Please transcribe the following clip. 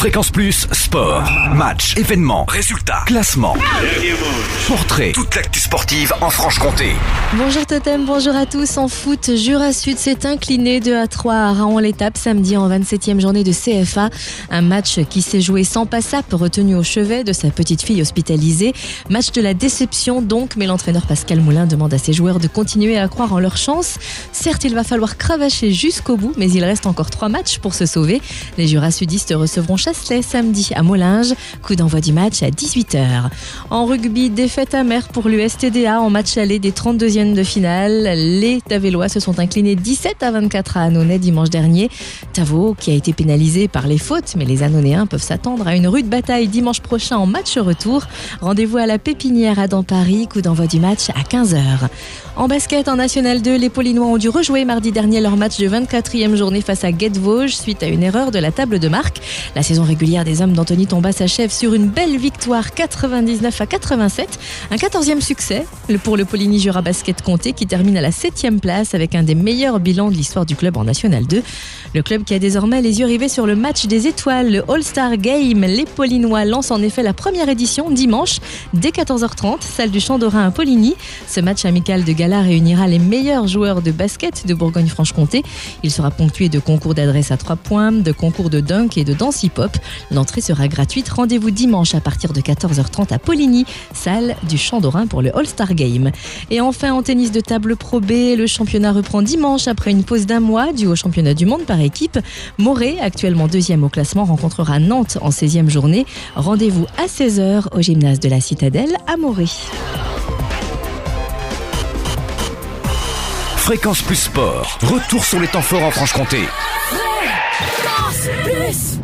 Fréquence Plus, sport, match, événements, résultats, classement, portrait, toute l'actu sportive en Franche-Comté. Bonjour Totem, bonjour à tous. En foot, Jura Sud s'est incliné 2 à 3 à Raon-l'Étape samedi en 27e journée de CFA. Un match qui s'est joué sans passe-up, retenu au chevet de sa petite fille hospitalisée. Match de la déception donc, mais l'entraîneur Pascal Moulin demande à ses joueurs de continuer à croire en leur chance. Certes, il va falloir cravacher jusqu'au bout, mais il reste encore trois matchs pour se sauver. Les Jura Sudistes recevront Samedi à Molinges. Coup d'envoi du match à 18h. En rugby, défaite amère pour l'USTDA en match aller des 32e de finale. Les Tavellois se sont inclinés 17 à 24 à Annonay dimanche dernier. Tavo qui a été pénalisé par les fautes, mais les Annonéens peuvent s'attendre à une rude bataille dimanche prochain en match retour. Rendez-vous à la Pépinière à dans Paris. Coup d'envoi du match à 15h. En basket en National 2, les Paulinois ont dû rejouer mardi dernier leur match de 24e journée face à Guet-Vosges suite à une erreur de la table de marque. La saison régulière des hommes d'Anthony Tomba s'achève sur une belle victoire 99 à 87. Un 14e succès pour le Poligny Jura Basket Comté qui termine à la 7e place avec un des meilleurs bilans de l'histoire du club en National 2. Le club qui a désormais les yeux rivés sur le match des étoiles, le All-Star Game. Les Paulinois lancent en effet la première édition dimanche dès 14h30, salle du Champ d'Orin à Poligny. Ce match amical de gala réunira les meilleurs joueurs de basket de Bourgogne-Franche-Comté. Il sera ponctué de concours d'adresse à 3 points, de concours de dunk et de danse hip-hop. L'entrée sera gratuite. Rendez-vous dimanche à partir de 14h30 à Poligny, salle du Champ d'Orin pour le All-Star Game. Et enfin, en tennis de table Pro B, le championnat reprend dimanche après une pause d'un mois dû au championnat du monde par équipe. Morée, actuellement deuxième au classement, rencontrera Nantes en 16e journée. Rendez-vous à 16h au gymnase de la Citadelle à Morée. Fréquence Plus Sport, retour sur les temps forts en Franche-Comté. Fréquence Plus